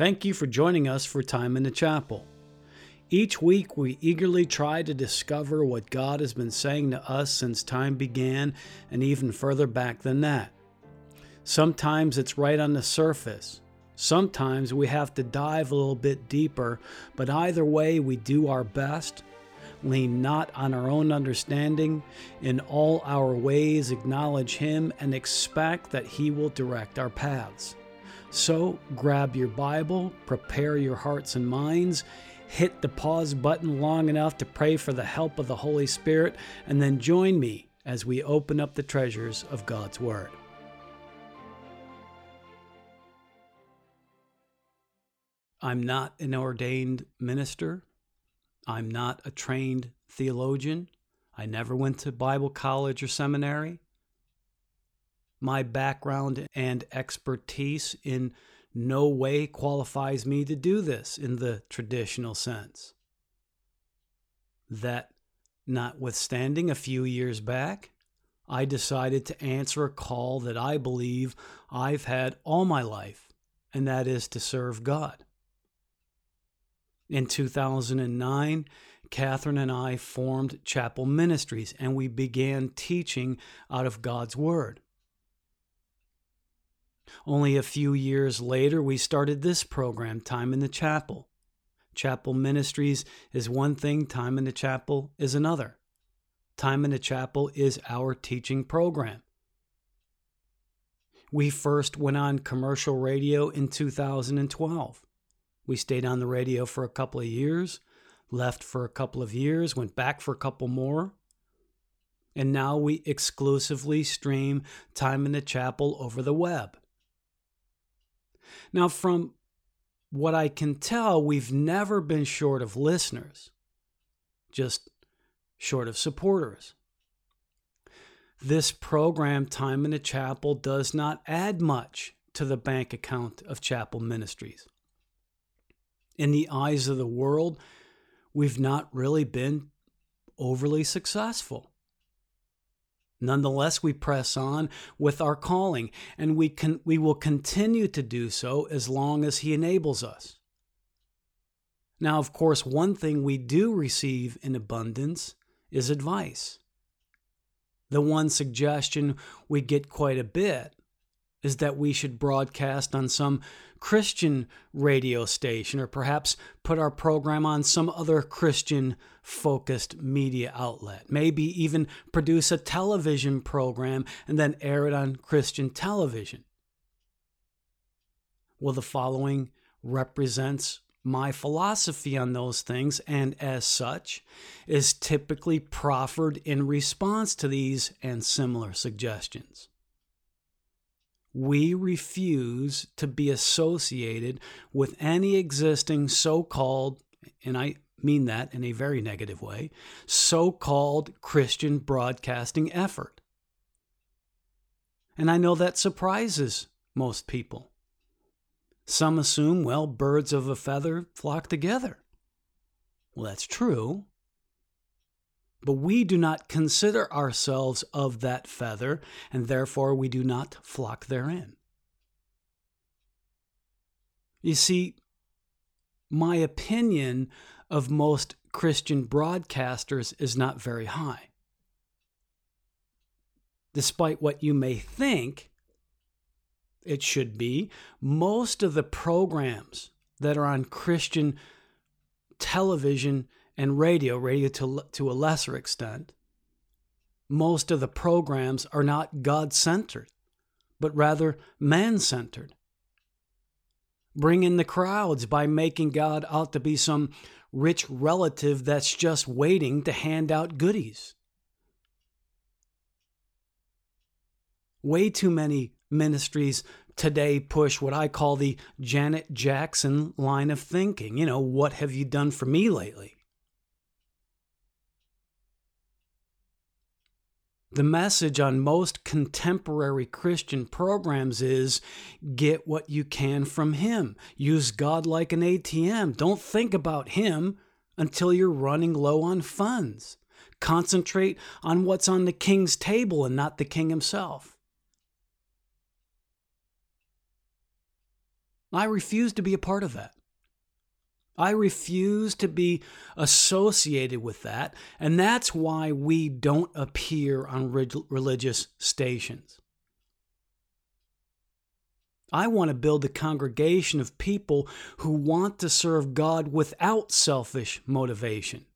Thank you for joining us for Time in the Chapel. Each week, we eagerly try to discover what God has been saying to us since time began and even further back than that. Sometimes it's right on the surface. Sometimes we have to dive a little bit deeper, but either way, we do our best. Lean not on our own understanding. In all our ways, acknowledge Him and expect that He will direct our paths. So grab your Bible, prepare your hearts and minds, hit the pause button long enough to pray for the help of the Holy Spirit, and then join me as we open up the treasures of God's Word. I'm not an ordained minister. I'm not a trained theologian. I never went to Bible college or seminary my background and expertise in no way qualifies me to do this in the traditional sense. That notwithstanding, a few years back, I decided to answer a call that I believe I've had all my life, and that is to serve God. In 2009, Catherine and I formed Chapel Ministries, and we began teaching out of God's Word. Only a few years later, we started this program, Time in the Chapel. Chapel Ministries is one thing, Time in the Chapel is another. Time in the Chapel is our teaching program. We first went on commercial radio in 2012. We stayed on the radio for a couple of years, left for a couple of years, went back for a couple more. And now we exclusively stream Time in the Chapel over the web. Now, from what I can tell, we've never been short of listeners, just short of supporters. This program, Time in the Chapel, does not add much to the bank account of Chapel Ministries. In the eyes of the world, we've not really been overly successful. Nonetheless, we press on with our calling, and we, can, we will continue to do so as long as He enables us. Now, of course, one thing we do receive in abundance is advice. The one suggestion we get quite a bit is that we should broadcast on some Christian radio station or perhaps put our program on some other Christian focused media outlet. Maybe even produce a television program and then air it on Christian television. Well, the following represents my philosophy on those things, and as such, is typically proffered in response to these and similar suggestions we refuse to be associated with any existing so called, and I mean that in a very negative way, so called Christian broadcasting effort. And I know that surprises most people. Some assume, well, birds of a feather flock together. Well, that's true but we do not consider ourselves of that feather, and therefore we do not flock therein. You see, my opinion of most Christian broadcasters is not very high. Despite what you may think it should be, most of the programs that are on Christian television and radio, radio to, to a lesser extent, most of the programs are not God centered, but rather man centered. Bring in the crowds by making God out to be some rich relative that's just waiting to hand out goodies. Way too many ministries today push what I call the Janet Jackson line of thinking. You know, what have you done for me lately? The message on most contemporary Christian programs is get what you can from Him. Use God like an ATM. Don't think about Him until you're running low on funds. Concentrate on what's on the king's table and not the king himself. I refuse to be a part of that. I refuse to be associated with that, and that's why we don't appear on religious stations. I want to build a congregation of people who want to serve God without selfish motivation.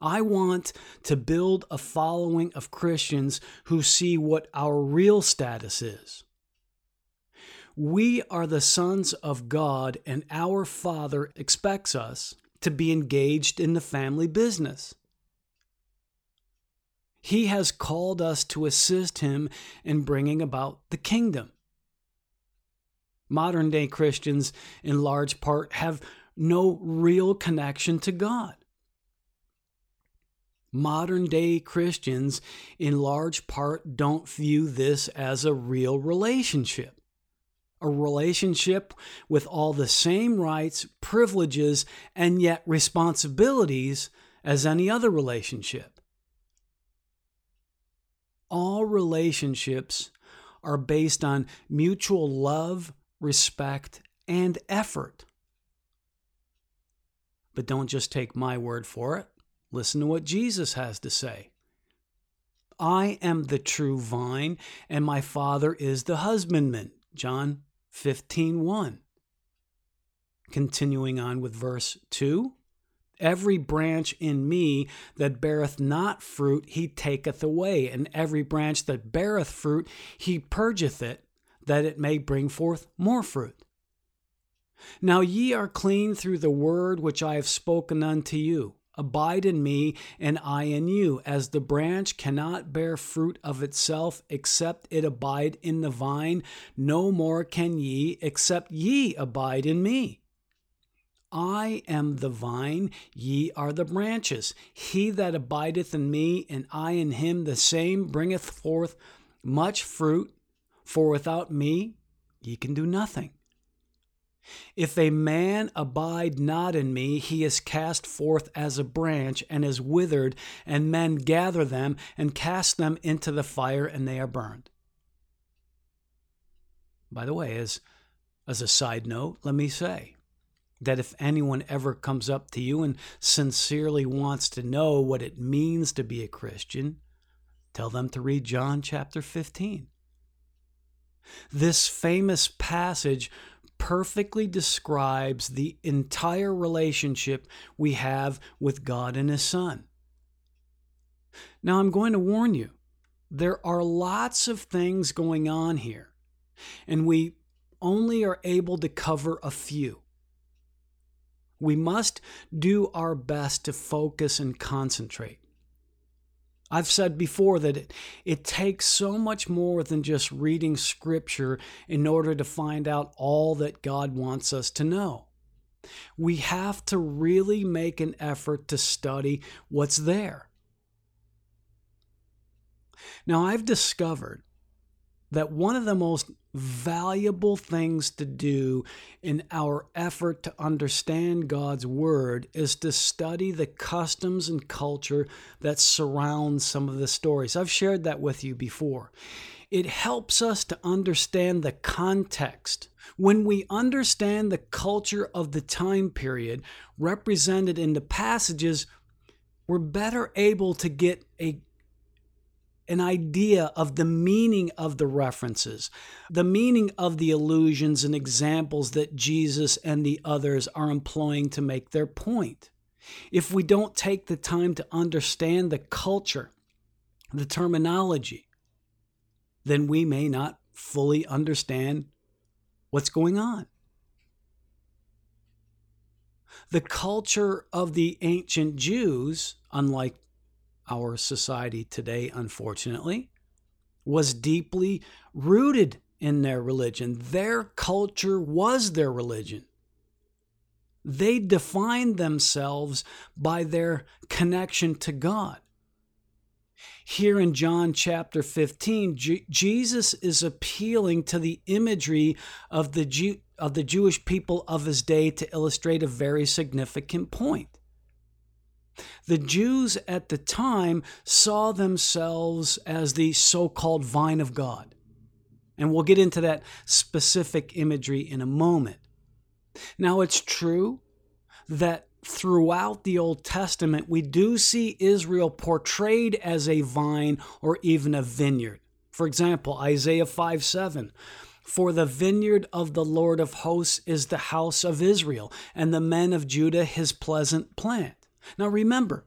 I want to build a following of Christians who see what our real status is. We are the sons of God, and our Father expects us to be engaged in the family business. He has called us to assist Him in bringing about the kingdom. Modern day Christians, in large part, have no real connection to God. Modern day Christians, in large part, don't view this as a real relationship. A relationship with all the same rights, privileges, and yet responsibilities as any other relationship. All relationships are based on mutual love, respect, and effort. But don't just take my word for it. Listen to what Jesus has to say. I am the true vine, and my Father is the husbandman. John 15 1. Continuing on with verse 2 Every branch in me that beareth not fruit, he taketh away, and every branch that beareth fruit, he purgeth it, that it may bring forth more fruit. Now ye are clean through the word which I have spoken unto you. Abide in me, and I in you, as the branch cannot bear fruit of itself except it abide in the vine, no more can ye except ye abide in me. I am the vine, ye are the branches. He that abideth in me, and I in him, the same bringeth forth much fruit, for without me ye can do nothing. If a man abide not in me, he is cast forth as a branch and is withered, and men gather them and cast them into the fire, and they are burned. By the way, as, as a side note, let me say that if anyone ever comes up to you and sincerely wants to know what it means to be a Christian, tell them to read John chapter 15. This famous passage perfectly describes the entire relationship we have with God and His Son. Now, I'm going to warn you, there are lots of things going on here, and we only are able to cover a few. We must do our best to focus and concentrate. I've said before that it, it takes so much more than just reading scripture in order to find out all that God wants us to know. We have to really make an effort to study what's there. Now, I've discovered that one of the most valuable things to do in our effort to understand God's Word is to study the customs and culture that surround some of the stories. I've shared that with you before. It helps us to understand the context. When we understand the culture of the time period represented in the passages, we're better able to get a an idea of the meaning of the references, the meaning of the allusions and examples that Jesus and the others are employing to make their point. If we don't take the time to understand the culture, the terminology, then we may not fully understand what's going on. The culture of the ancient Jews, unlike our society today, unfortunately, was deeply rooted in their religion. Their culture was their religion. They defined themselves by their connection to God. Here in John chapter 15, J- Jesus is appealing to the imagery of the, Jew- of the Jewish people of his day to illustrate a very significant point. The Jews at the time saw themselves as the so called vine of God. And we'll get into that specific imagery in a moment. Now, it's true that throughout the Old Testament, we do see Israel portrayed as a vine or even a vineyard. For example, Isaiah 5 7. For the vineyard of the Lord of hosts is the house of Israel, and the men of Judah his pleasant plant. Now remember,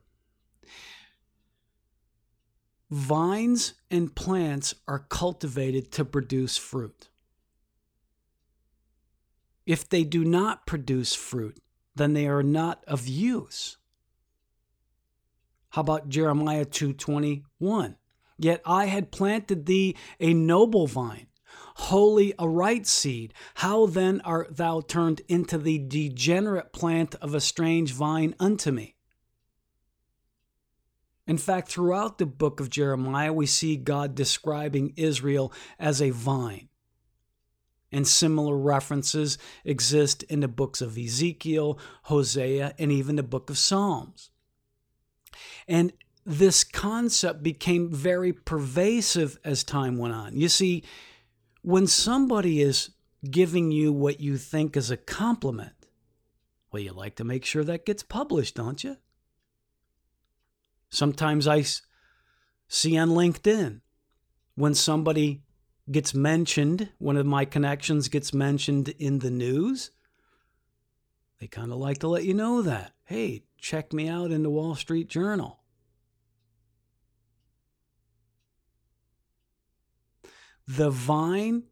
vines and plants are cultivated to produce fruit. If they do not produce fruit, then they are not of use. How about Jeremiah 2:21? Yet I had planted thee a noble vine, wholly a right seed. How then art thou turned into the degenerate plant of a strange vine unto me? In fact, throughout the book of Jeremiah, we see God describing Israel as a vine. And similar references exist in the books of Ezekiel, Hosea, and even the book of Psalms. And this concept became very pervasive as time went on. You see, when somebody is giving you what you think is a compliment, well, you like to make sure that gets published, don't you? Sometimes I see on LinkedIn when somebody gets mentioned, one of my connections gets mentioned in the news, they kind of like to let you know that. Hey, check me out in the Wall Street Journal. The vine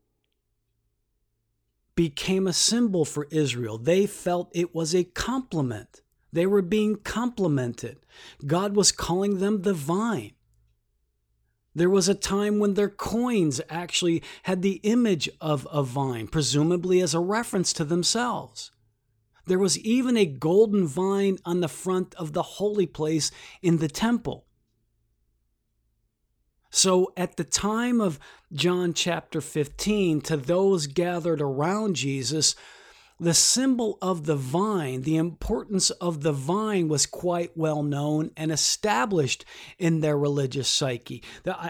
became a symbol for Israel. They felt it was a compliment. They were being complimented. God was calling them the vine. There was a time when their coins actually had the image of a vine, presumably as a reference to themselves. There was even a golden vine on the front of the holy place in the temple. So, at the time of John chapter 15, to those gathered around Jesus, the symbol of the vine, the importance of the vine was quite well known and established in their religious psyche.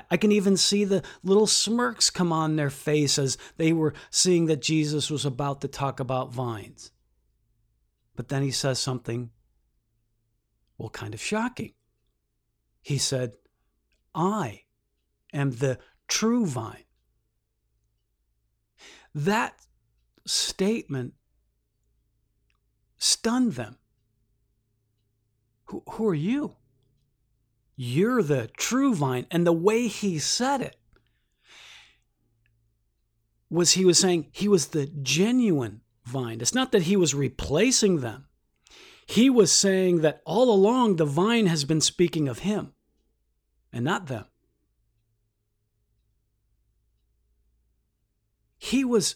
I can even see the little smirks come on their face as they were seeing that Jesus was about to talk about vines. But then he says something, well, kind of shocking. He said, I am the true vine. That statement stunned them. Who, who are you? You're the true vine. And the way he said it was he was saying he was the genuine vine. It's not that he was replacing them. He was saying that all along the vine has been speaking of him and not them. He was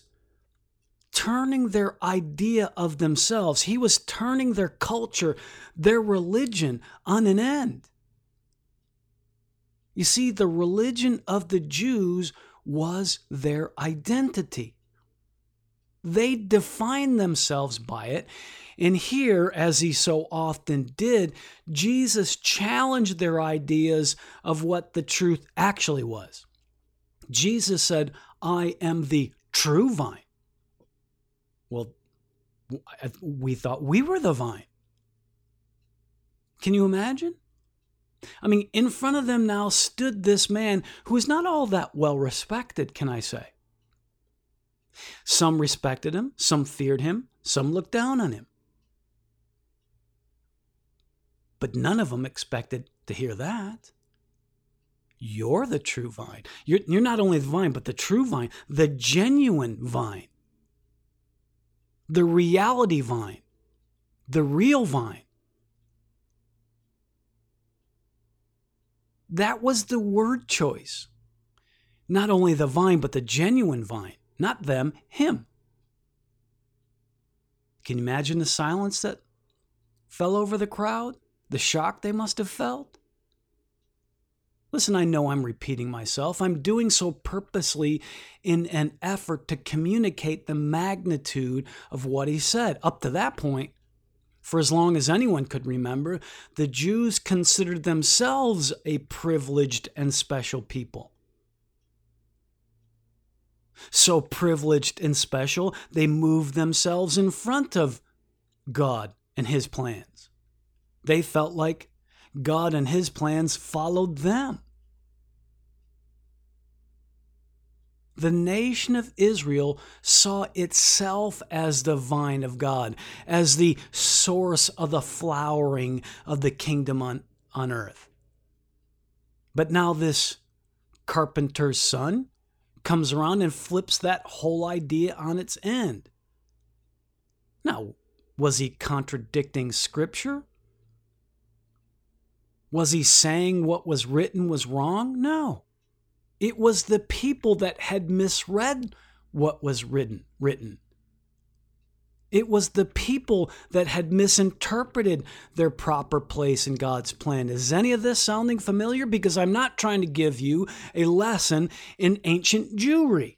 turning their idea of themselves, he was turning their culture, their religion on an end. You see, the religion of the Jews was their identity. They defined themselves by it. And here, as he so often did, Jesus challenged their ideas of what the truth actually was. Jesus said, I am the true vine. Well, we thought we were the vine. Can you imagine? I mean, in front of them now stood this man who is not all that well respected, can I say? Some respected him, some feared him, some looked down on him. But none of them expected to hear that. You're the true vine. You're, you're not only the vine, but the true vine, the genuine vine the reality vine, the real vine. That was the word choice. Not only the vine, but the genuine vine. Not them, him. Can you imagine the silence that fell over the crowd? The shock they must have felt? Listen, I know I'm repeating myself. I'm doing so purposely in an effort to communicate the magnitude of what he said. Up to that point, for as long as anyone could remember, the Jews considered themselves a privileged and special people. so privileged and special, they moved themselves in front of God and His plans. They felt like God and His plans followed them. The nation of Israel saw itself as the vine of God, as the source of the flowering of the kingdom on, on earth. But now, this carpenter's son comes around and flips that whole idea on its end. Now, was he contradicting scripture? Was he saying what was written was wrong? No. It was the people that had misread what was written, written. It was the people that had misinterpreted their proper place in God's plan. Is any of this sounding familiar? Because I'm not trying to give you a lesson in ancient Jewry.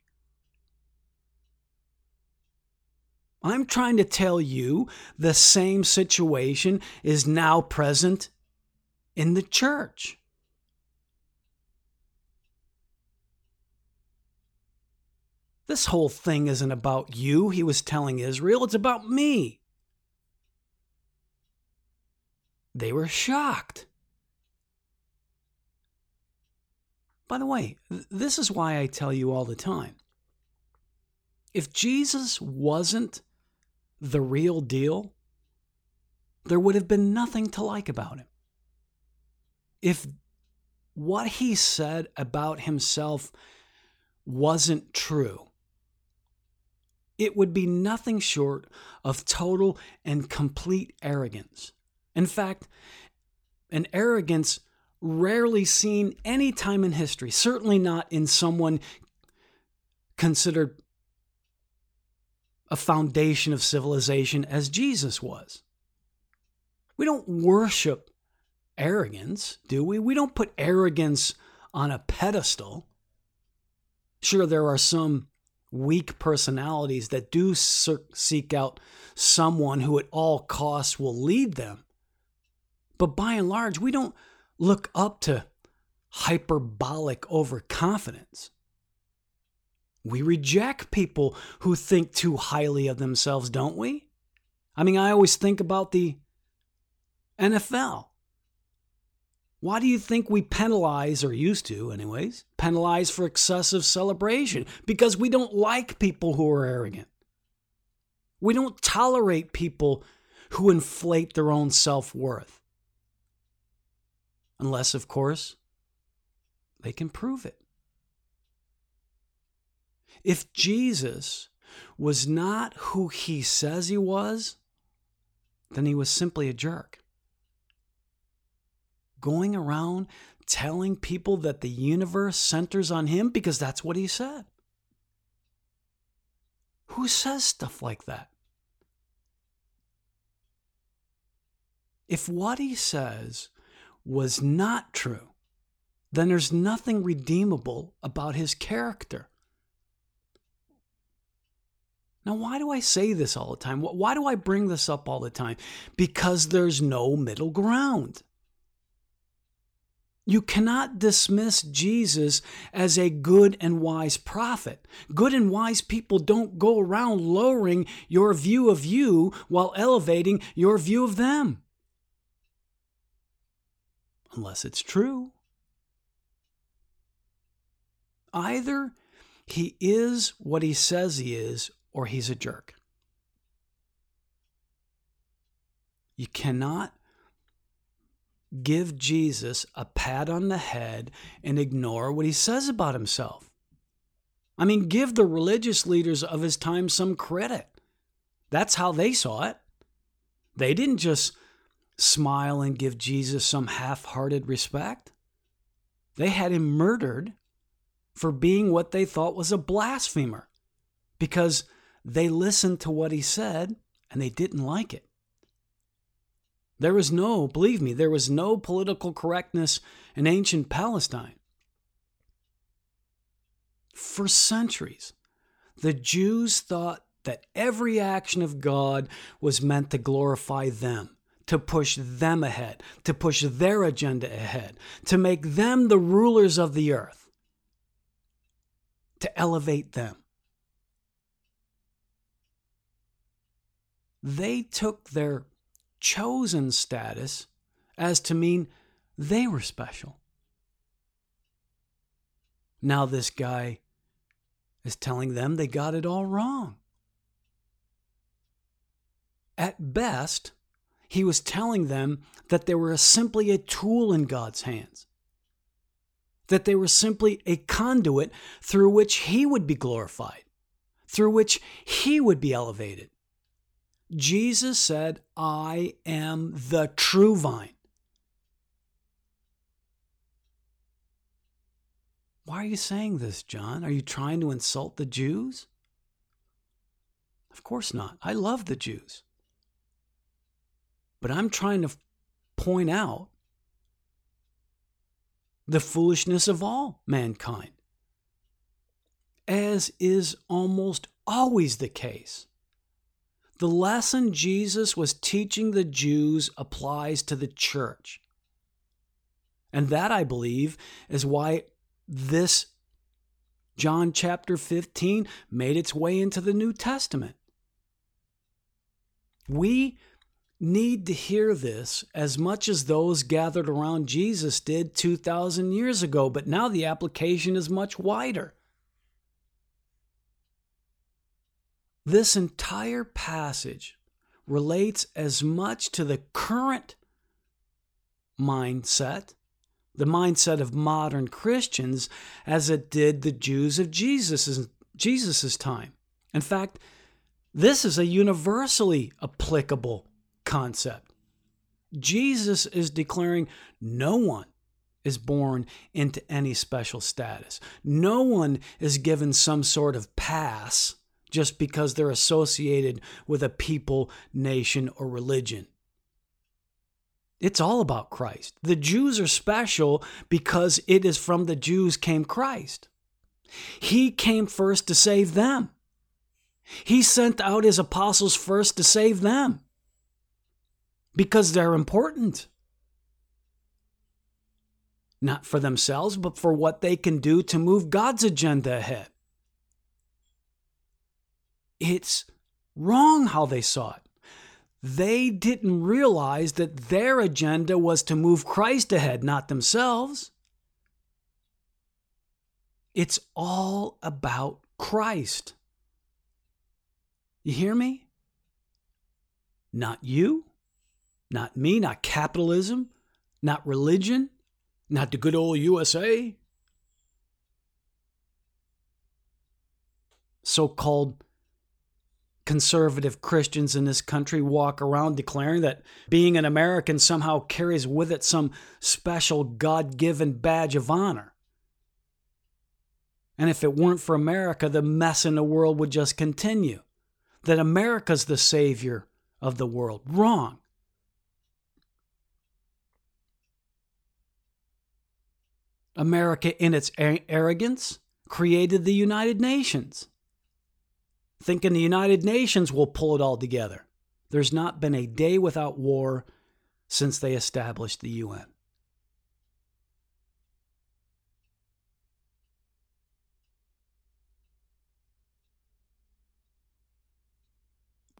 I'm trying to tell you the same situation is now present in the church. This whole thing isn't about you, he was telling Israel. It's about me. They were shocked. By the way, this is why I tell you all the time. If Jesus wasn't the real deal, there would have been nothing to like about him. If what he said about himself wasn't true, it would be nothing short of total and complete arrogance. In fact, an arrogance rarely seen any time in history, certainly not in someone considered a foundation of civilization as Jesus was. We don't worship arrogance, do we? We don't put arrogance on a pedestal. Sure, there are some weak personalities that do seek out someone who at all costs will lead them. But by and large, we don't look up to hyperbolic overconfidence. We reject people who think too highly of themselves, don't we? I mean, I always think about the NFL. Why do you think we penalize, or used to, anyways, penalize for excessive celebration? Because we don't like people who are arrogant. We don't tolerate people who inflate their own self worth. Unless, of course, they can prove it. If Jesus was not who he says he was, then he was simply a jerk going around telling people that the universe centers on him because that's what he said. Who says stuff like that? If what he says was not true, then there's nothing redeemable about his character. Now, why do I say this all the time? Why do I bring this up all the time? Because there's no middle ground. You cannot dismiss Jesus as a good and wise prophet. Good and wise people don't go around lowering your view of you while elevating your view of them. Unless it's true. Either he is what he says he is, or he's a jerk. You cannot give Jesus a pat on the head and ignore what he says about himself. I mean, give the religious leaders of his time some credit. That's how they saw it. They didn't just smile and give Jesus some half hearted respect. They had him murdered for being what they thought was a blasphemer because they listened to what he said and they didn't like it. There was no, believe me, there was no political correctness in ancient Palestine. For centuries, the Jews thought that every action of God was meant to glorify them, to push them ahead, to push their agenda ahead, to make them the rulers of the earth, to elevate them. They took their chosen status as to mean they were special. Now, this guy is telling them they got it all wrong. At best, he was telling them that they were simply a tool in God's hands, that they were simply a conduit through which he would be glorified, through which he would be elevated. Jesus said, I am the true vine. Why are you saying this, John? Are you trying to insult the Jews? Of course not. I love the Jews. But I'm trying to point out the foolishness of all mankind, as is almost always the case. The lesson Jesus was teaching the Jews applies to the church. And that, I believe, is why this John chapter 15 made its way into the New Testament. We need to hear this as much as those gathered around Jesus did 2,000 years ago, but now the application is much wider. This entire passage relates as much to the current mindset the mindset of modern Christians as it did the Jews of Jesus's, Jesus's time. In fact, this is a universally applicable concept. Jesus is declaring no one is born into any special status. No one is given some sort of pass just because they're associated with a people, nation, or religion. It's all about Christ. The Jews are special because it is from the Jews came Christ. He came first to save them. He sent out his apostles first to save them because they're important. Not for themselves, but for what they can do to move God's agenda ahead. It's wrong how they saw it they didn't realize that their agenda was to move Christ ahead, not themselves. It's all about Christ. You hear me? Not you, not me, not capitalism, not religion, not the good old USA. So called conservative Christians in this country walk around declaring that being an American somehow carries with it some special God given badge of honor. And if it weren't for America, the mess in the world would just continue. That America's the savior of the world. Wrong. America, in its arrogance, created the United Nations thinking the United Nations will pull it all together. There's not been a day without war since they established the UN.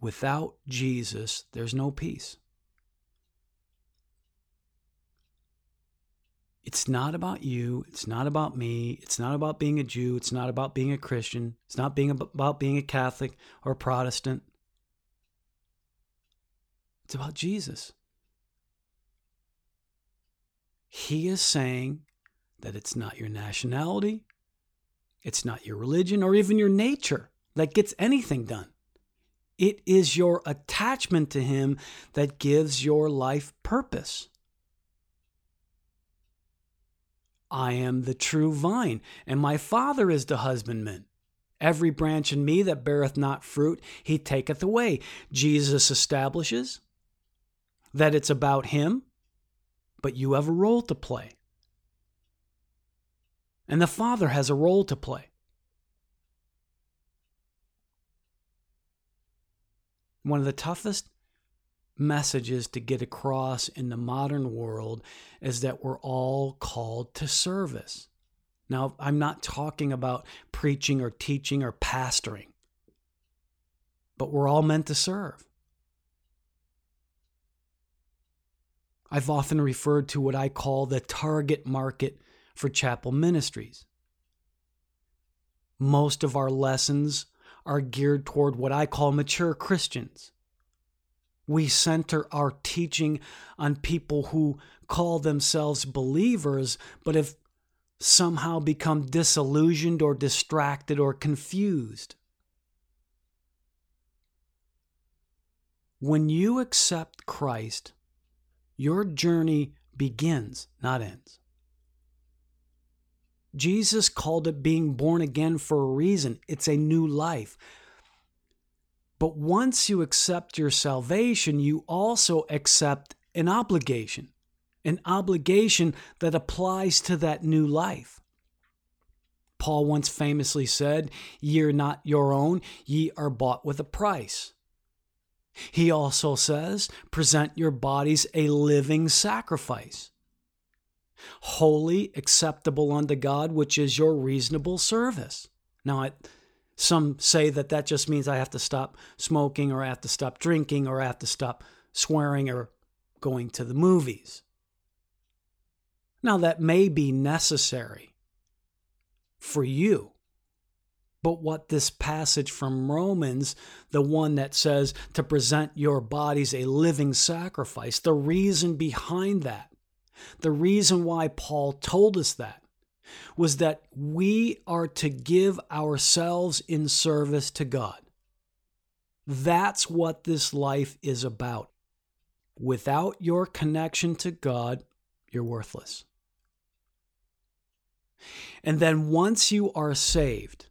Without Jesus, there's no peace. It's not about you. It's not about me. It's not about being a Jew. It's not about being a Christian. It's not being about being a Catholic or a Protestant. It's about Jesus. He is saying that it's not your nationality, it's not your religion, or even your nature that gets anything done. It is your attachment to Him that gives your life purpose. I am the true vine, and my Father is the husbandman. Every branch in me that beareth not fruit, he taketh away. Jesus establishes that it's about him, but you have a role to play. And the Father has a role to play. One of the toughest messages to get across in the modern world is that we're all called to service. Now, I'm not talking about preaching or teaching or pastoring, but we're all meant to serve. I've often referred to what I call the target market for chapel ministries. Most of our lessons are geared toward what I call mature Christians we center our teaching on people who call themselves believers but have somehow become disillusioned or distracted or confused. When you accept Christ, your journey begins, not ends. Jesus called it being born again for a reason. It's a new life. But once you accept your salvation, you also accept an obligation, an obligation that applies to that new life. Paul once famously said, Ye are not your own, ye are bought with a price. He also says, present your bodies a living sacrifice, holy, acceptable unto God, which is your reasonable service. Now, I, some say that that just means I have to stop smoking or I have to stop drinking or I have to stop swearing or going to the movies. Now, that may be necessary for you. But what this passage from Romans, the one that says to present your bodies a living sacrifice, the reason behind that, the reason why Paul told us that, was that we are to give ourselves in service to God. That's what this life is about. Without your connection to God, you're worthless. And then once you are saved,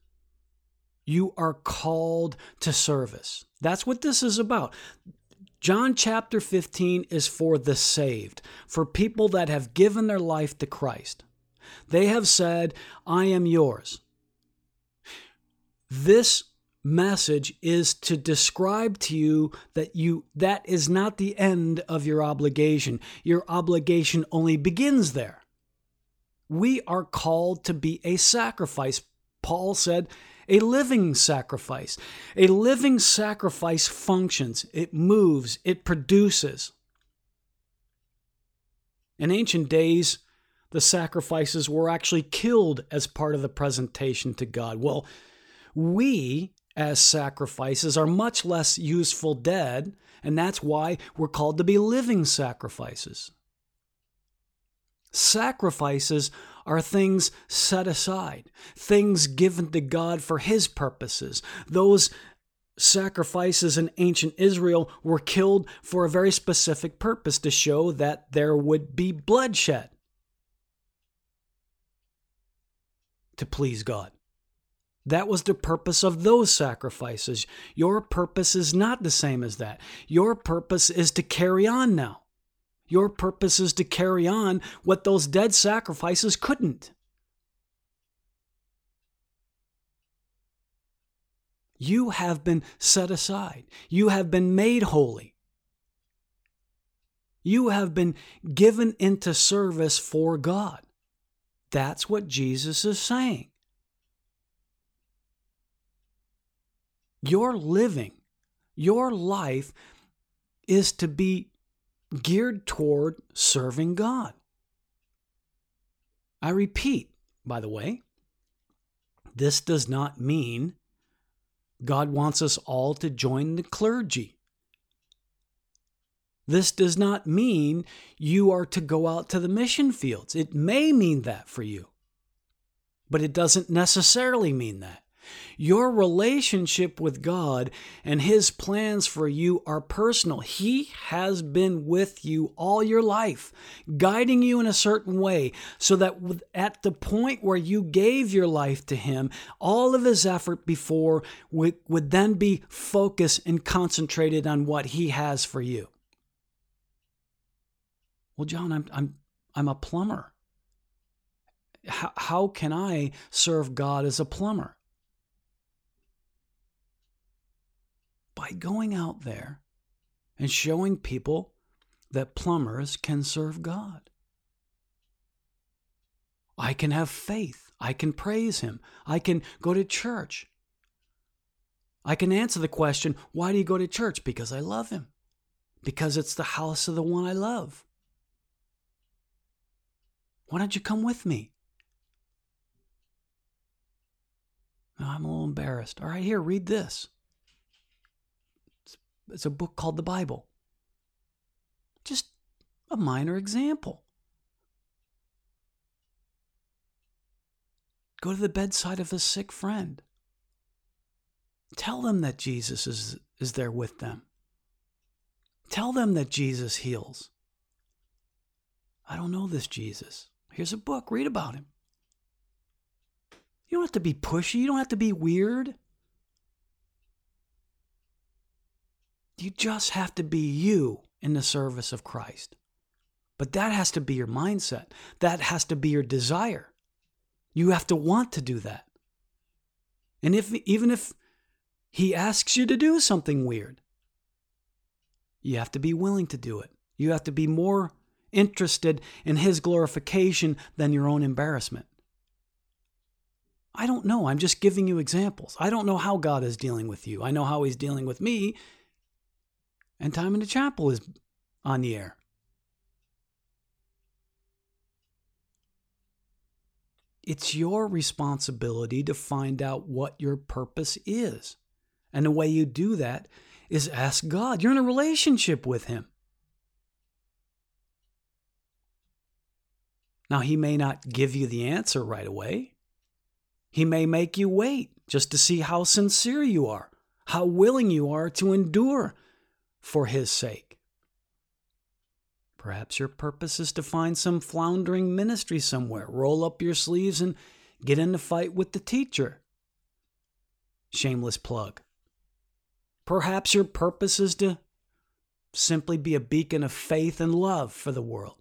you are called to service. That's what this is about. John chapter 15 is for the saved, for people that have given their life to Christ. They have said, I am yours. This message is to describe to you that you that is not the end of your obligation. Your obligation only begins there. We are called to be a sacrifice. Paul said, a living sacrifice. A living sacrifice functions, it moves, it produces. In ancient days, the sacrifices were actually killed as part of the presentation to God. Well, we, as sacrifices, are much less useful dead, and that's why we're called to be living sacrifices. Sacrifices are things set aside, things given to God for His purposes. Those sacrifices in ancient Israel were killed for a very specific purpose to show that there would be bloodshed to please God. That was the purpose of those sacrifices. Your purpose is not the same as that. Your purpose is to carry on now. Your purpose is to carry on what those dead sacrifices couldn't. You have been set aside. You have been made holy. You have been given into service for God. That's what Jesus is saying. Your living, your life is to be geared toward serving God. I repeat, by the way, this does not mean God wants us all to join the clergy. This does not mean you are to go out to the mission fields. It may mean that for you, but it doesn't necessarily mean that. Your relationship with God and His plans for you are personal. He has been with you all your life, guiding you in a certain way, so that at the point where you gave your life to Him, all of His effort before would, then be focused and concentrated on what He has for you. Well, John, I'm, I'm, I'm a plumber. How, how can I serve God as a plumber? by going out there and showing people that plumbers can serve God. I can have faith. I can praise Him. I can go to church. I can answer the question, why do you go to church? Because I love Him. Because it's the house of the one I love. Why don't you come with me? No, I'm a little embarrassed. All right, here, read this. It's, it's a book called the Bible. Just a minor example. Go to the bedside of a sick friend. Tell them that Jesus is, is there with them. Tell them that Jesus heals. I don't know this Jesus. Here's a book, read about him. You don't have to be pushy, you don't have to be weird. You just have to be you in the service of Christ. But that has to be your mindset. That has to be your desire. You have to want to do that. And if even if he asks you to do something weird, you have to be willing to do it. You have to be more interested in his glorification than your own embarrassment. I don't know. I'm just giving you examples. I don't know how God is dealing with you. I know how he's dealing with me. And Time in the Chapel is on the air. It's your responsibility to find out what your purpose is. And the way you do that is ask God. You're in a relationship with Him. Now, He may not give you the answer right away. He may make you wait just to see how sincere you are, how willing you are to endure for His sake. Perhaps your purpose is to find some floundering ministry somewhere, roll up your sleeves, and get in the fight with the teacher. Shameless plug. Perhaps your purpose is to simply be a beacon of faith and love for the world.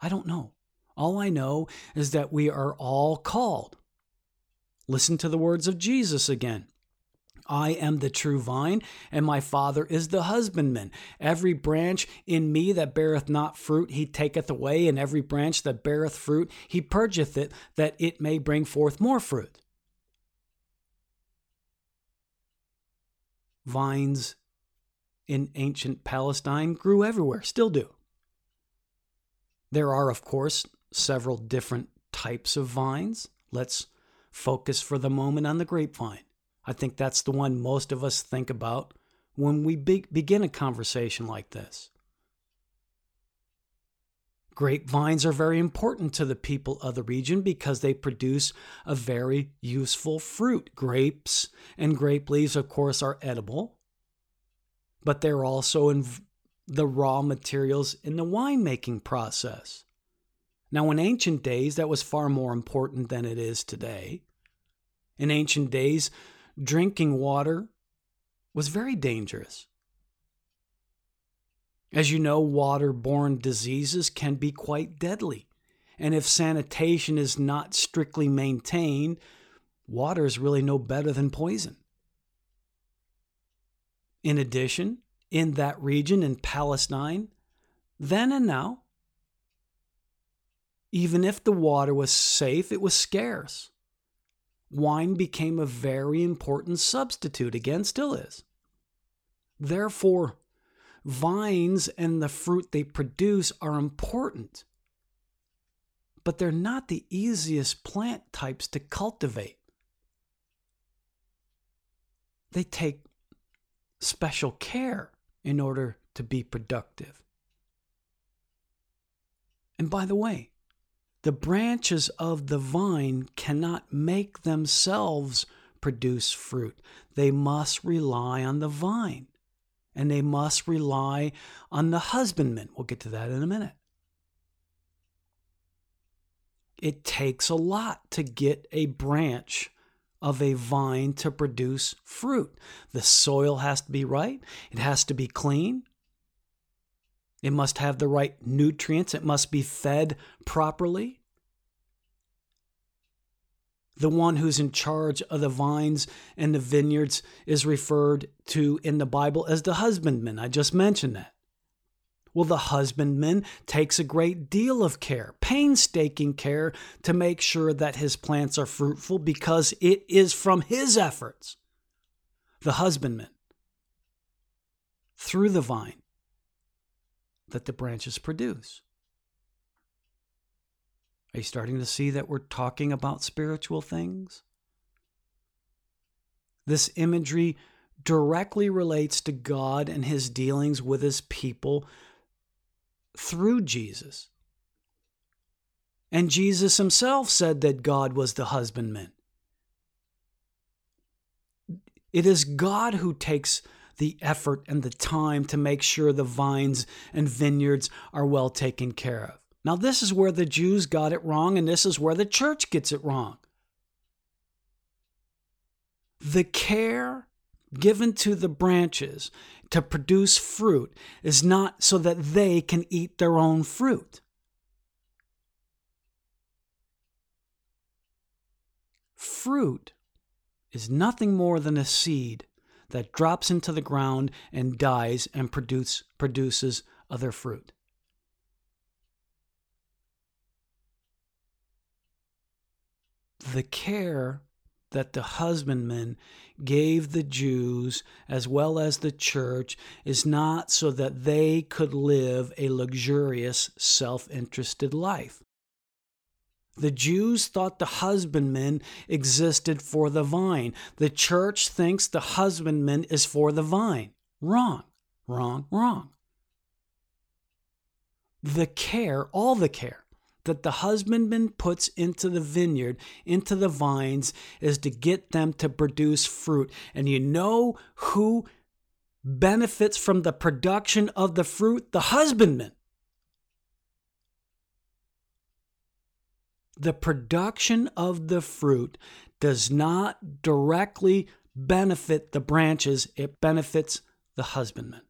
I don't know. All I know is that we are all called. Listen to the words of Jesus again. I am the true vine, and my Father is the husbandman. Every branch in me that beareth not fruit, he taketh away, and every branch that beareth fruit, he purgeth it, that it may bring forth more fruit. vines in ancient Palestine grew everywhere, still do. There are, of course, several different types of vines. Let's focus for the moment on the grapevine. I think that's the one most of us think about when we be- begin a conversation like this. Grapevines are very important to the people of the region because they produce a very useful fruit. Grapes and grape leaves, of course, are edible, but they're also in the raw materials in the winemaking process. Now, in ancient days, that was far more important than it is today. In ancient days, drinking water was very dangerous. As you know, waterborne diseases can be quite deadly. And if sanitation is not strictly maintained, water is really no better than poison. In addition, in that region in Palestine, then and now, even if the water was safe, it was scarce. Wine became a very important substitute, again, still is. Therefore, Vines and the fruit they produce are important, but they're not the easiest plant types to cultivate. They take special care in order to be productive. And by the way, the branches of the vine cannot make themselves produce fruit. They must rely on the vine and they must rely on the husbandman. We'll get to that in a minute. It takes a lot to get a branch of a vine to produce fruit. The soil has to be right, it has to be clean. It must have the right nutrients. It must be fed properly the one who's in charge of the vines and the vineyards is referred to in the Bible as the husbandman. I just mentioned that. Well, the husbandman takes a great deal of care, painstaking care, to make sure that his plants are fruitful because it is from his efforts, the husbandman, through the vine, that the branches produce. Are you starting to see that we're talking about spiritual things? This imagery directly relates to God and his dealings with his people through Jesus. And Jesus himself said that God was the husbandman. It is God who takes the effort and the time to make sure the vines and vineyards are well taken care of. Now, this is where the Jews got it wrong, and this is where the church gets it wrong. The care given to the branches to produce fruit is not so that they can eat their own fruit. Fruit is nothing more than a seed that drops into the ground and dies and produce, produces other fruit. The care that the husbandman gave the Jews as well as the church is not so that they could live a luxurious, self interested life. The Jews thought the husbandman existed for the vine. The church thinks the husbandman is for the vine. Wrong, wrong, wrong. The care, all the care that the husbandman puts into the vineyard, into the vines, is to get them to produce fruit. And you know who benefits from the production of the fruit? The husbandman. the production of the fruit does not directly benefit the branches, it benefits the husbandman.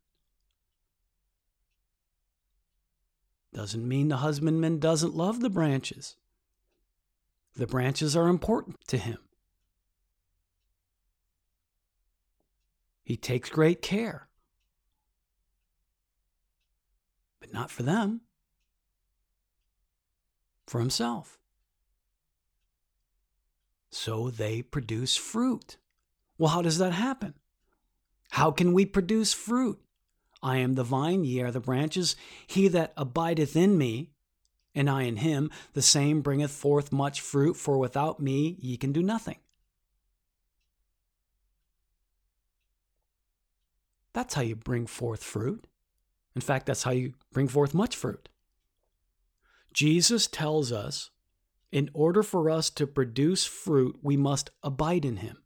Doesn't mean the husbandman doesn't love the branches. The branches are important to him. He takes great care, but not for them, for himself so they produce fruit. Well, how does that happen? How can we produce fruit? I am the vine, ye are the branches. He that abideth in me, and I in him, the same bringeth forth much fruit, for without me ye can do nothing. That's how you bring forth fruit. In fact, that's how you bring forth much fruit. Jesus tells us in order for us to produce fruit, we must abide in him.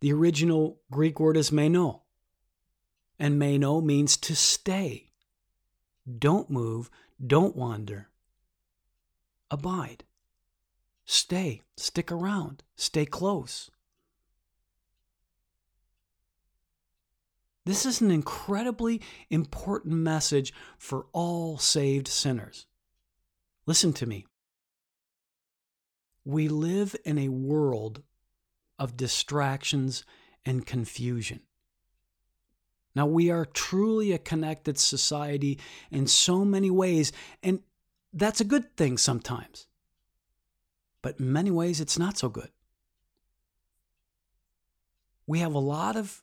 The original Greek word is meno, and meno means to stay. Don't move, don't wander. Abide. Stay, stick around, stay close. This is an incredibly important message for all saved sinners. Listen to me. We live in a world of distractions and confusion. Now, we are truly a connected society in so many ways, and that's a good thing sometimes. But in many ways, it's not so good. We have a lot of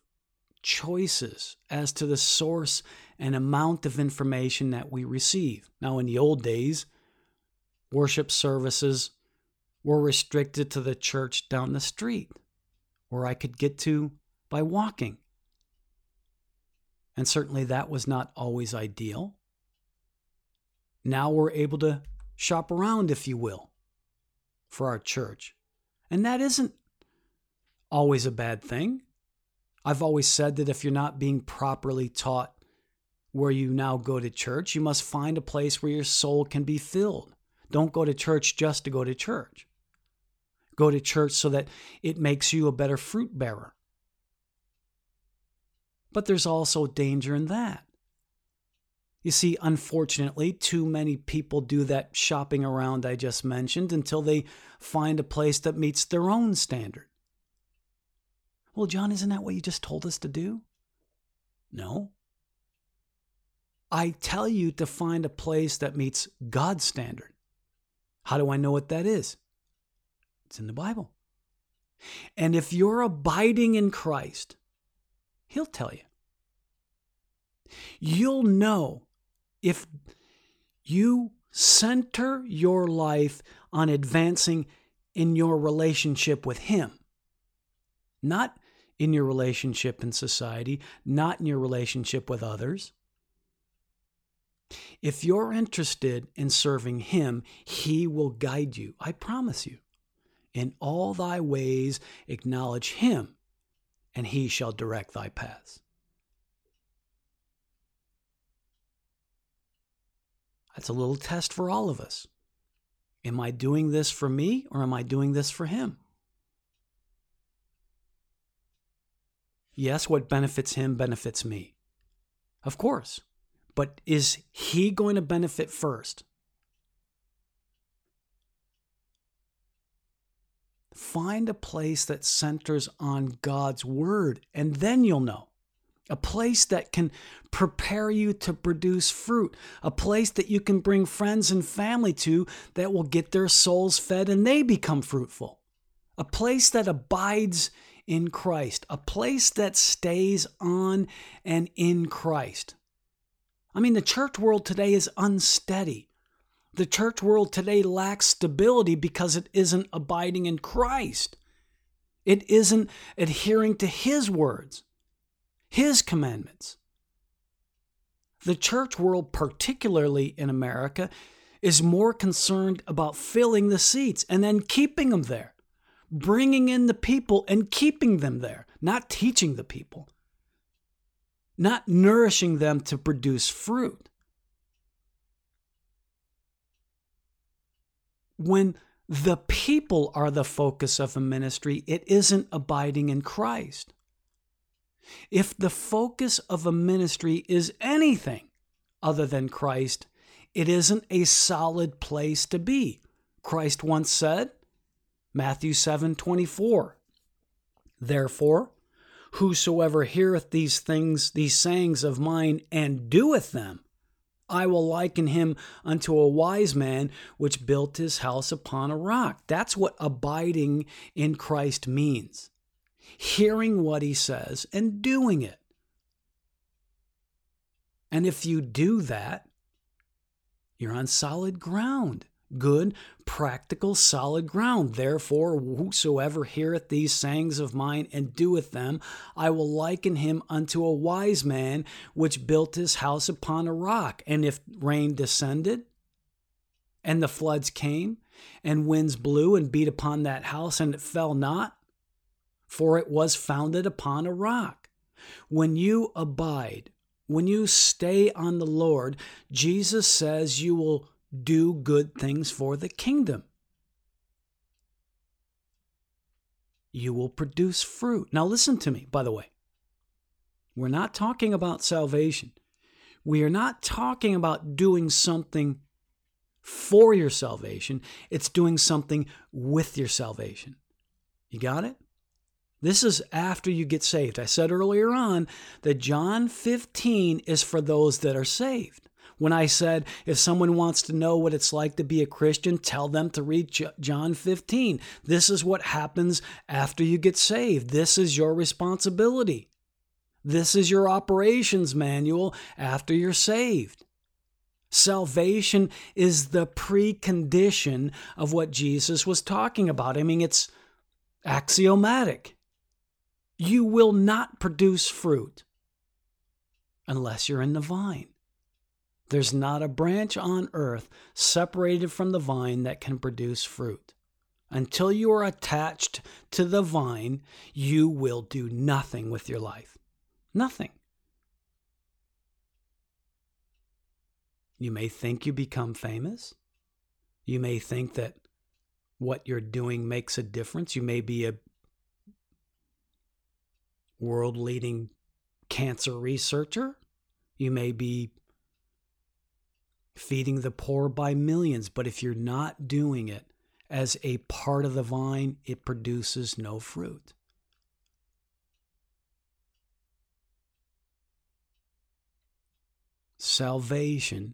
choices as to the source and amount of information that we receive. Now, in the old days, worship services were restricted to the church down the street, where I could get to by walking. And certainly that was not always ideal. Now we're able to shop around, if you will, for our church. And that isn't always a bad thing. I've always said that if you're not being properly taught where you now go to church, you must find a place where your soul can be filled. Don't go to church just to go to church. Go to church so that it makes you a better fruit bearer. But there's also danger in that. You see, unfortunately, too many people do that shopping around I just mentioned until they find a place that meets their own standard. Well, John, isn't that what you just told us to do? No. I tell you to find a place that meets God's standard. How do I know what that is? It's in the Bible. And if you're abiding in Christ, He'll tell you. You'll know if you center your life on advancing in your relationship with Him, not in your relationship in society, not in your relationship with others. If you're interested in serving Him, He will guide you. I promise you. In all thy ways, acknowledge Him, and He shall direct thy paths. That's a little test for all of us. Am I doing this for me or am I doing this for Him? Yes, what benefits Him benefits me. Of course. But is He going to benefit first? Find a place that centers on God's Word, and then you'll know a place that can prepare you to produce fruit, a place that you can bring friends and family to that will get their souls fed and they become fruitful, a place that abides in Christ, a place that stays on and in Christ. I mean, the church world today is unsteady. The church world today lacks stability because it isn't abiding in Christ. It isn't adhering to His words. His commandments. The church world, particularly in America, is more concerned about filling the seats and then keeping them there, bringing in the people and keeping them there, not teaching the people, not nourishing them to produce fruit. When the people are the focus of a ministry, it isn't abiding in Christ. If the focus of a ministry is anything other than Christ, it isn't a solid place to be. Christ once said, Matthew 7 24, Therefore, whosoever heareth these things, these sayings of mine, and doeth them, I will liken him unto a wise man which built his house upon a rock. That's what abiding in Christ means hearing what he says and doing it. And if you do that, you're on solid ground. Good, practical, solid ground. Therefore, whosoever heareth these sayings of mine and doeth them, I will liken him unto a wise man which built his house upon a rock. And if rain descended, and the floods came, and winds blew and beat upon that house, and it fell not, for it was founded upon a rock. When you abide, when you stay on the Lord, Jesus says you will do good things for the kingdom. You will produce fruit. Now, listen to me, by the way. We're not talking about salvation. We are not talking about doing something for your salvation. It's doing something with your salvation. You got it? This is after you get saved. I said earlier on that John 15 is for those that are saved. When I said, if someone wants to know what it's like to be a Christian, tell them to read John 15. This is what happens after you get saved. This is your responsibility. This is your operations manual after you're saved. Salvation is the precondition of what Jesus was talking about. I mean, it's axiomatic you will not produce fruit unless you're in the vine. There's not a branch on earth separated from the vine that can produce fruit. Until you are attached to the vine, you will do nothing with your life. Nothing. You may think you become famous. You may think that what you're doing makes a difference. You may be a world leading cancer researcher. You may be feeding the poor by millions, but if you're not doing it as a part of the vine, it produces no fruit. Salvation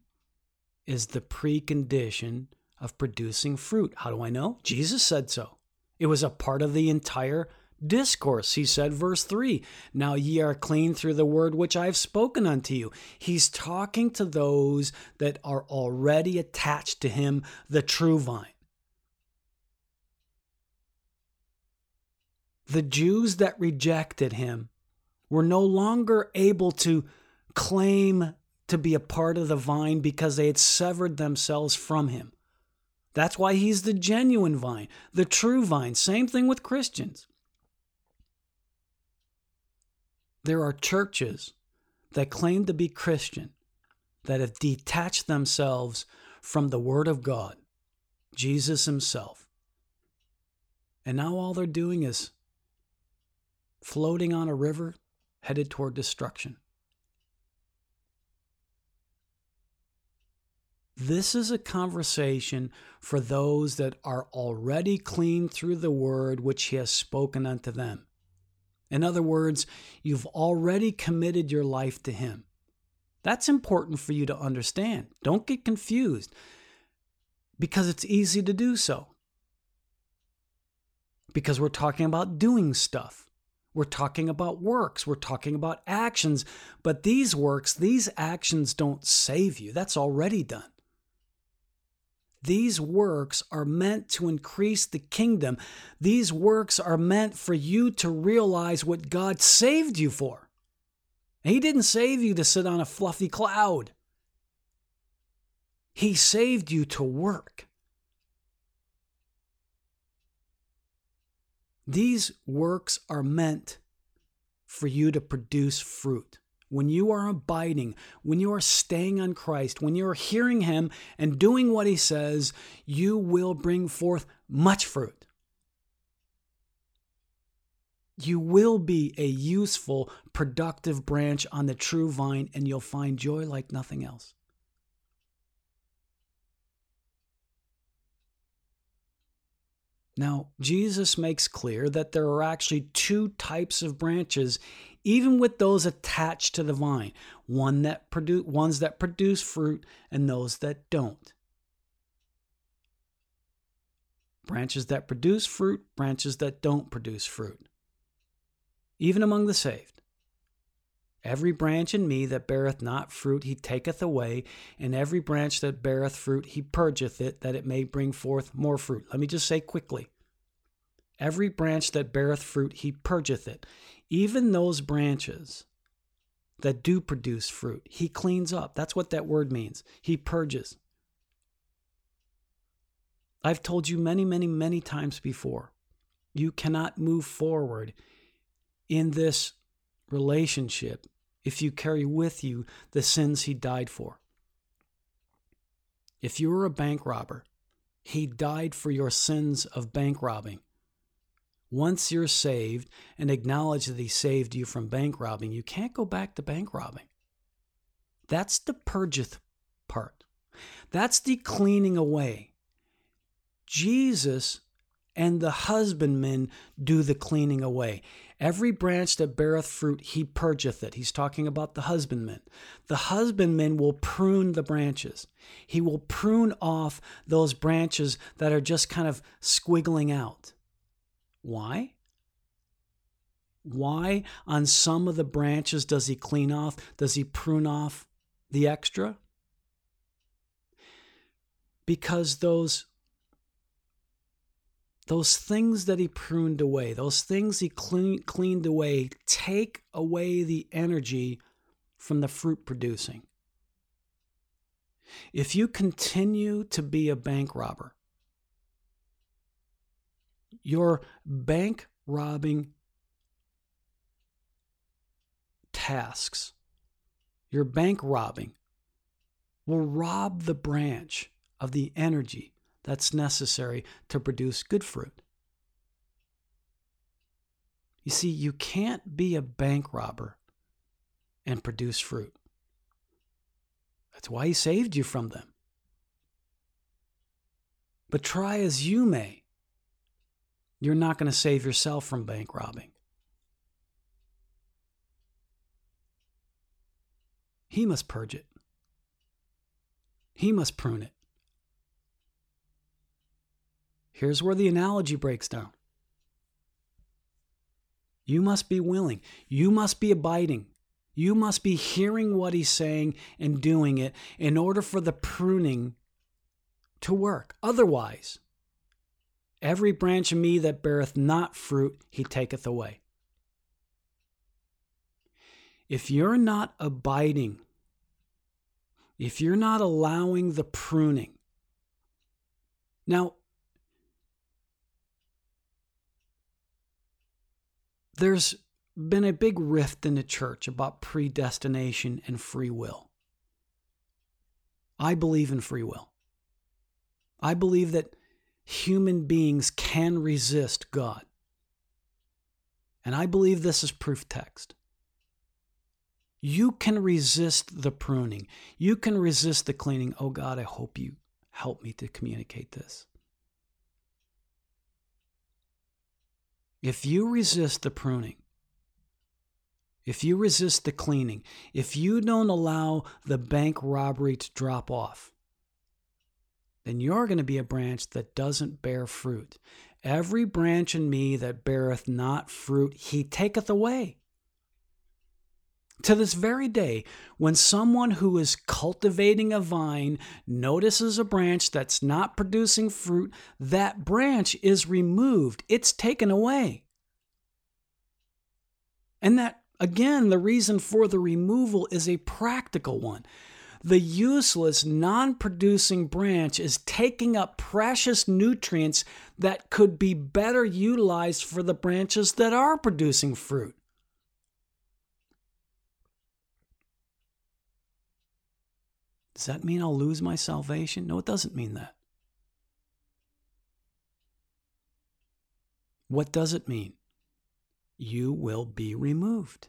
is the precondition of producing fruit. How do I know? Jesus said so. It was a part of the entire discourse. He said, verse 3 Now ye are clean through the word which I have spoken unto you. He's talking to those that are already attached to him, the true vine. The Jews that rejected him were no longer able to claim to be a part of the vine because they had severed themselves from him. That's why he's the genuine vine, the true vine. Same thing with Christians. There are churches that claim to be Christian that have detached themselves from the Word of God, Jesus Himself. And now all they're doing is floating on a river headed toward destruction. This is a conversation for those that are already clean through the word which he has spoken unto them. In other words, you've already committed your life to Him. That's important for you to understand. Don't get confused because it's easy to do so. Because we're talking about doing stuff. We're talking about works. We're talking about actions. But these works, these actions don't save you. That's already done. These works are meant to increase the kingdom. These works are meant for you to realize what God saved you for. He didn't save you to sit on a fluffy cloud, He saved you to work. These works are meant for you to produce fruit when you are abiding, when you are staying on Christ, when you are hearing Him and doing what He says, you will bring forth much fruit. You will be a useful, productive branch on the true vine, and you'll find joy like nothing else. Now, Jesus makes clear that there are actually two types of branches even with those attached to the vine, one that produce, ones that produce fruit and those that don't. Branches that produce fruit, branches that don't produce fruit. Even among the saved. Every branch in me that beareth not fruit, he taketh away, and every branch that beareth fruit, he purgeth it, that it may bring forth more fruit. Let me just say quickly Every branch that beareth fruit, he purgeth it, even those branches that do produce fruit, he cleans up. That's what that word means. He purges. I've told you many, many, many times before you cannot move forward in this relationship if you carry with you the sins he died for. If you were a bank robber, he died for your sins of bank robbing. Once you're saved and acknowledge that He saved you from bank robbing, you can't go back to bank robbing. That's the purgeth part. That's the cleaning away. Jesus and the husbandmen do the cleaning away. Every branch that beareth fruit, he purgeth it. He's talking about the husbandman. The husbandman will prune the branches. He will prune off those branches that are just kind of squiggling out. Why? Why on some of the branches does he clean off? Does he prune off the extra? Because those those things that he pruned away, those things he clean, cleaned away, take away the energy from the fruit producing. If you continue to be a bank robber, your bank robbing tasks, your bank robbing, will rob the branch of the energy that's necessary to produce good fruit. You see, you can't be a bank robber and produce fruit. That's why he saved you from them. But try as you may, you're not going to save yourself from bank robbing. He must purge it. He must prune it. Here's where the analogy breaks down. You must be willing. You must be abiding. You must be hearing what he's saying and doing it in order for the pruning to work. Otherwise, every branch of me that beareth not fruit, he taketh away. If you're not abiding, if you're not allowing the pruning, now, there's been a big rift in the church about predestination and free will. I believe in free will. I believe that human beings can resist God. And I believe this is proof text. You can resist the pruning. You can resist the cleaning. Oh God, I hope you help me to communicate this. If you resist the pruning, if you resist the cleaning, if you don't allow the bank robbery to drop off, then you're going to be a branch that doesn't bear fruit. Every branch in me that beareth not fruit, he taketh away. To this very day, when someone who is cultivating a vine notices a branch that's not producing fruit, that branch is removed, it's taken away. And that Again, the reason for the removal is a practical one. The useless, non producing branch is taking up precious nutrients that could be better utilized for the branches that are producing fruit. Does that mean I'll lose my salvation? No, it doesn't mean that. What does it mean? you will be removed.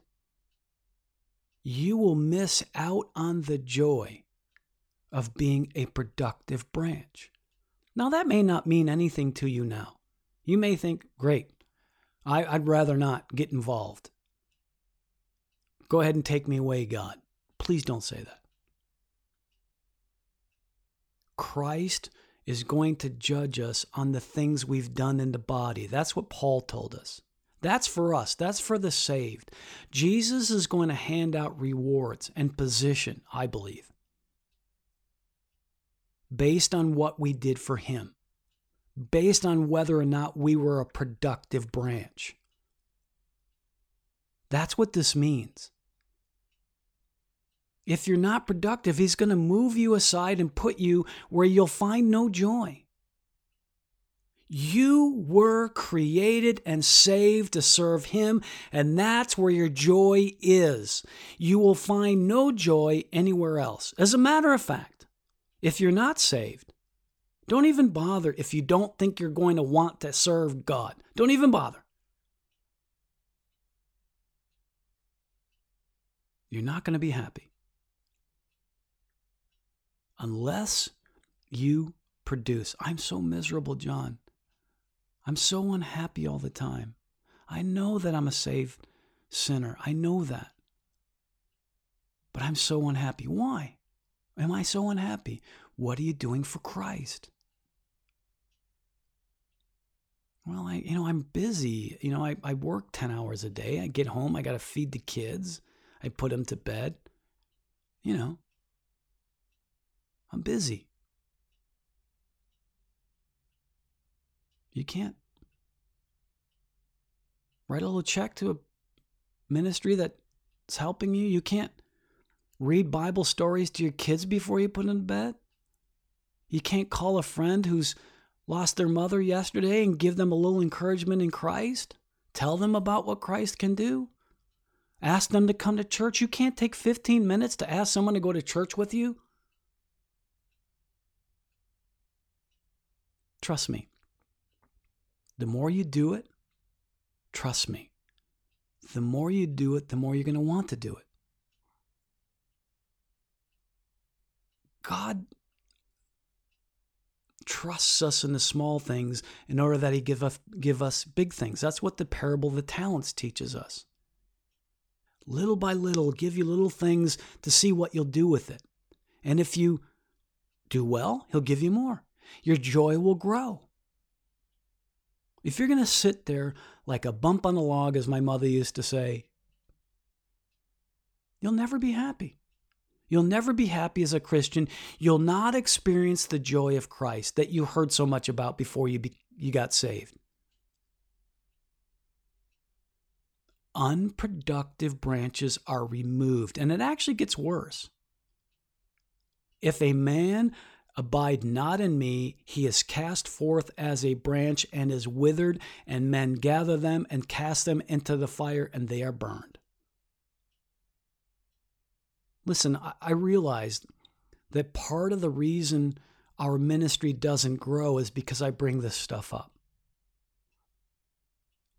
You will miss out on the joy of being a productive branch. Now, that may not mean anything to you now. You may think, great, I, would rather not get involved. Go ahead and take me away, God. Please don't say that. Christ is going to judge us on the things we've done in the body. That's what Paul told us. That's for us. That's for the saved. Jesus is going to hand out rewards and position, I believe, based on what we did for him, based on whether or not we were a productive branch. That's what this means. If you're not productive, he's going to move you aside and put you where you'll find no joy. You were created and saved to serve Him, and that's where your joy is. You will find no joy anywhere else. As a matter of fact, if you're not saved, don't even bother if you don't think you're going to want to serve God. Don't even bother. You're not going to be happy unless you produce. I'm so miserable, John. I'm so unhappy all the time. I know that I'm a saved sinner. I know that. But I'm so unhappy. Why am I so unhappy? What are you doing for Christ? Well, I you know, I'm busy. You know, I, I work 10 hours a day. I get home, I gotta feed the kids. I put them to bed. You know. I'm busy. You can't write a little check to a ministry that's helping you. You can't read Bible stories to your kids before you put them to bed. You can't call a friend who's lost their mother yesterday and give them a little encouragement in Christ. Tell them about what Christ can do. Ask them to come to church. You can't take 15 minutes to ask someone to go to church with you. Trust me, the more you do it, trust me, the more you do it, the more you're going to want to do it. God trusts us in the small things in order that he give us give us big things. That's what the parable of the talents teaches us. Little by little, give you little things to see what you'll do with it. And if you do well, he'll give you more. Your joy will grow. If you're going to sit there like a bump on a log, as my mother used to say, you'll never be happy. You'll never be happy as a Christian. You'll not experience the joy of Christ that you heard so much about before you, be, you got saved. Unproductive branches are removed, and it actually gets worse. If a man abide not in me, he is cast forth as a branch and is withered, and men gather them and cast them into the fire, and they are burned. Listen, I realized that part of the reason our ministry doesn't grow is because I bring this stuff up.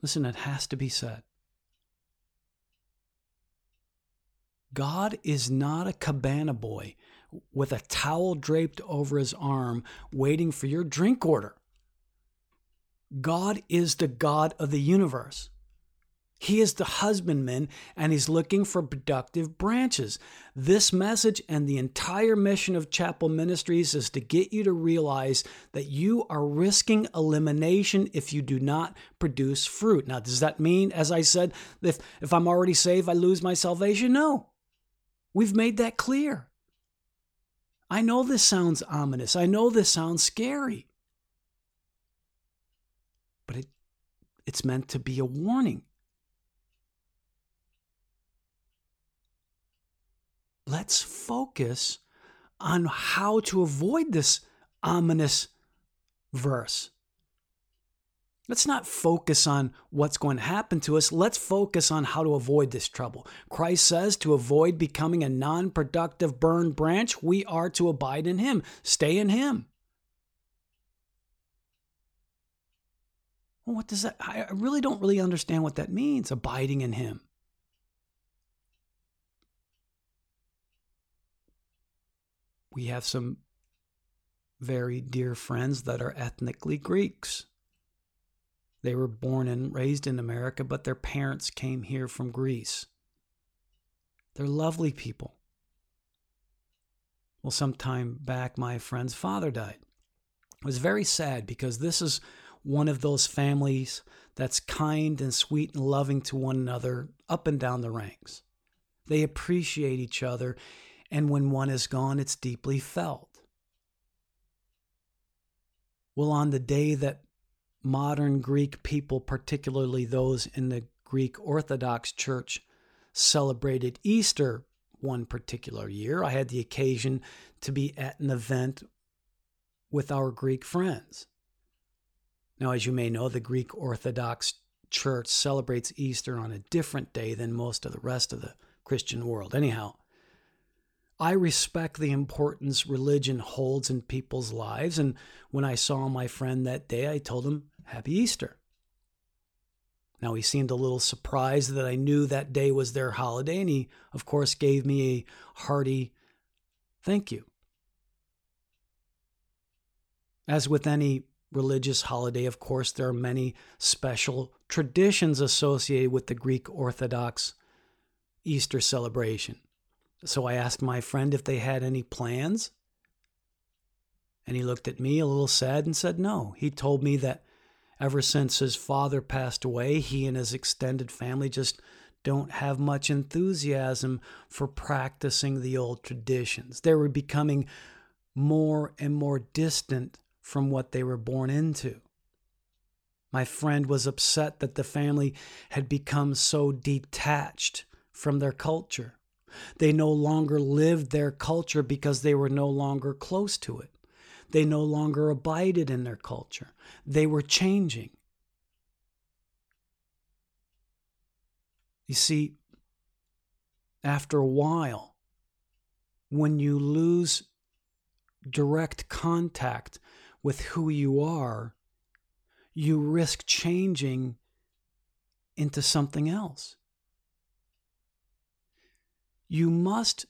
Listen, it has to be said. God is not a cabana boy with a towel draped over his arm waiting for your drink order. God is the God of the universe. He is the husbandman and he's looking for productive branches. This message and the entire mission of Chapel Ministries is to get you to realize that you are risking elimination if you do not produce fruit. Now, does that mean, as I said, if, if I'm already saved, I lose my salvation? No. We've made that clear. I know this sounds ominous. I know this sounds scary. But it, it's meant to be a warning. let's focus on how to avoid this ominous verse. Let's not focus on what's going to happen to us. Let's focus on how to avoid this trouble. Christ says to avoid becoming a non productive burned branch, we are to abide in Him, stay in Him. Well, what does that? I really don't really understand what that means, abiding in Him. we have some very dear friends that are ethnically Greeks. They were born and raised in America, but their parents came here from Greece. They're lovely people. Well, some time back, my friend's father died. It was very sad because this is one of those families that's kind and sweet and loving to one another up and down the ranks. They appreciate each other and when one is gone, it's deeply felt. Well, on the day that modern Greek people, particularly those in the Greek Orthodox Church, celebrated Easter one particular year, I had the occasion to be at an event with our Greek friends. Now, as you may know, the Greek Orthodox Church celebrates Easter on a different day than most of the rest of the Christian world. Anyhow, I respect the importance religion holds in people's lives. And when I saw my friend that day, I told him, Happy Easter. Now, he seemed a little surprised that I knew that day was their holiday, and he, of course, gave me a hearty thank you. As with any religious holiday, of course, there are many special traditions associated with the Greek Orthodox Easter celebration. So I asked my friend if they had any plans. And he looked at me a little sad and said no. He told me that ever since his father passed away, he and his extended family just don't have much enthusiasm for practicing the old traditions. They were becoming more and more distant from what they were born into. My friend was upset that the family had become so detached from their culture. They no longer lived their culture because they were no longer close to it. They no longer abided in their culture. They were changing. You see, after a while, when you lose direct contact with who you are, you risk changing into something else. You must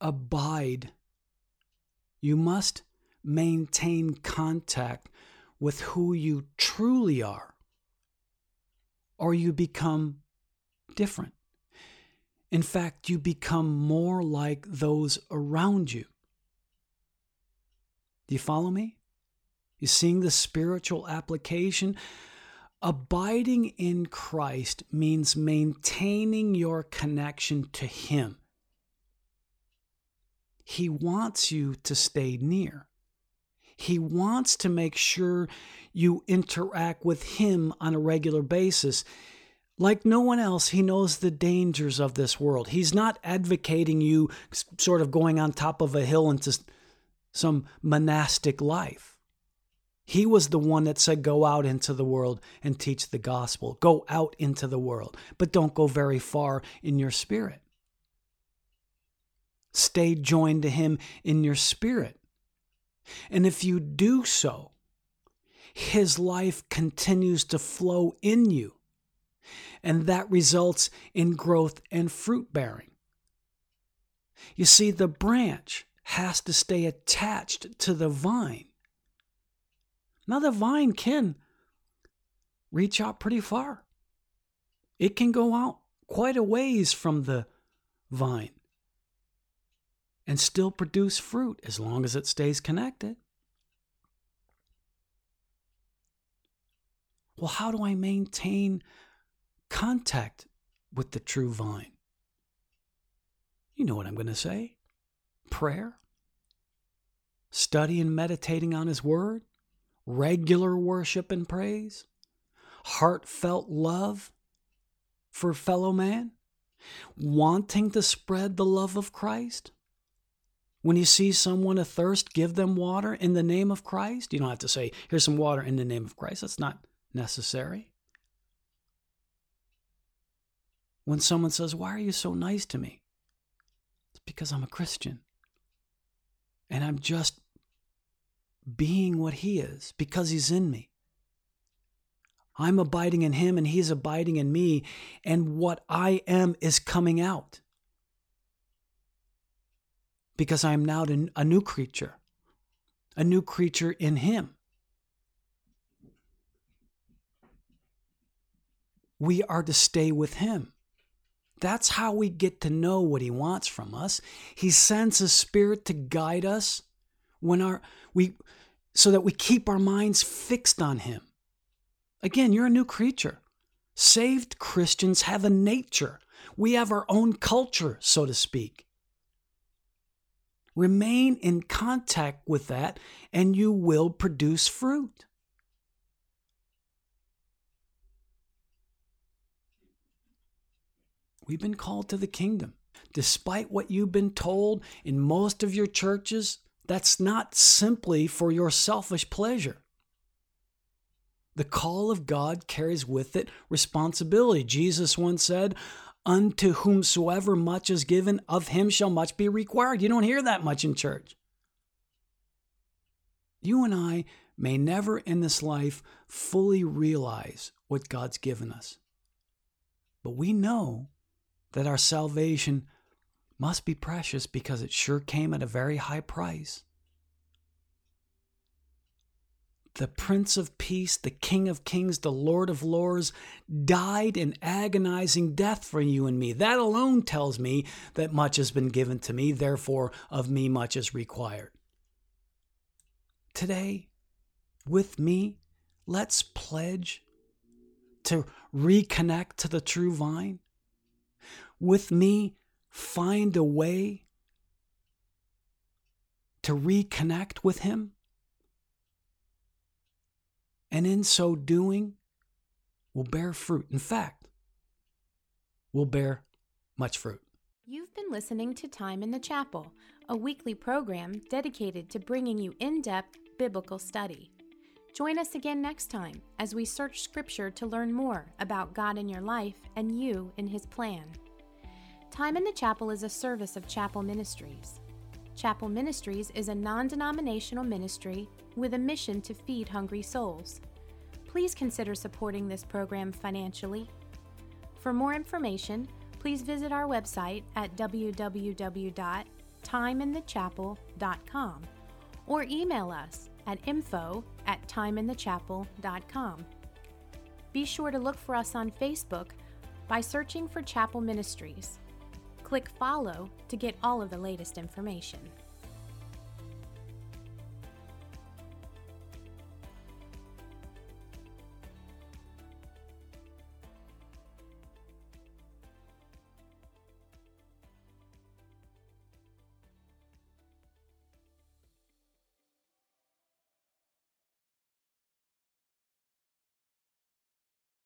abide. You must maintain contact with who you truly are, or you become different. In fact, you become more like those around you. Do you follow me? You seeing the spiritual application? Abiding in Christ means maintaining your connection to Him. He wants you to stay near. He wants to make sure you interact with Him on a regular basis. Like no one else, He knows the dangers of this world. He's not advocating you sort of going on top of a hill into some monastic life. He was the one that said, Go out into the world and teach the gospel. Go out into the world, but don't go very far in your spirit. Stay joined to Him in your spirit. And if you do so, His life continues to flow in you. And that results in growth and fruit bearing. You see, the branch has to stay attached to the vine now, the vine can reach out pretty far, it can go out quite a ways from the vine and still produce fruit as long as it stays connected. Well, how do I maintain contact with the true vine? You know what I'm going to say prayer, study and meditating on His Word, regular worship and praise, heartfelt love for fellow man, wanting to spread the love of Christ. When you see someone athirst, give them water in the name of Christ. You don't have to say, here's some water in the name of Christ. That's not necessary. When someone says, Why are you so nice to me? It's because I'm a Christian. And I'm just being what He is because He's in me. I'm abiding in Him and He's abiding in me, and what I am is coming out. Because I am now a new creature, a new creature in Him. We are to stay with Him. That's how we get to know what He wants from us. He sends His Spirit to guide us when our we so that we keep our minds fixed on Him. Again, you're a new creature. Saved Christians have a nature. We have our own culture, so to speak. Remain in contact with that, and you will produce fruit. We've been called to the kingdom. Despite what you've been told in most of your churches, that's not simply for your selfish pleasure. The call of God carries with it responsibility. Jesus once said, Unto whomsoever much is given, of him shall much be required. You don't hear that much in church. You and I may never in this life fully realize what God's given us. But we know that our salvation must be precious because it sure came at a very high price. The Prince of Peace, the King of Kings, the Lord of Lords, died an agonizing death for you and me. That alone tells me that much has been given to me, therefore, of me much is required. Today, with me, let's pledge to reconnect to the true vine. With me, find a way to reconnect with Him. And in so doing, will bear fruit. In fact, will bear much fruit. You've been listening to Time in the Chapel, a weekly program dedicated to bringing you in depth biblical study. Join us again next time as we search Scripture to learn more about God in your life and you in His plan. Time in the Chapel is a service of Chapel Ministries. Chapel Ministries is a non denominational ministry with a mission to feed hungry souls. Please consider supporting this program financially. For more information, please visit our website at www.timeinthechapel.com or email us at info at timeinthechapel.com. Be sure to look for us on Facebook by searching for Chapel Ministries. Click follow to get all of the latest information.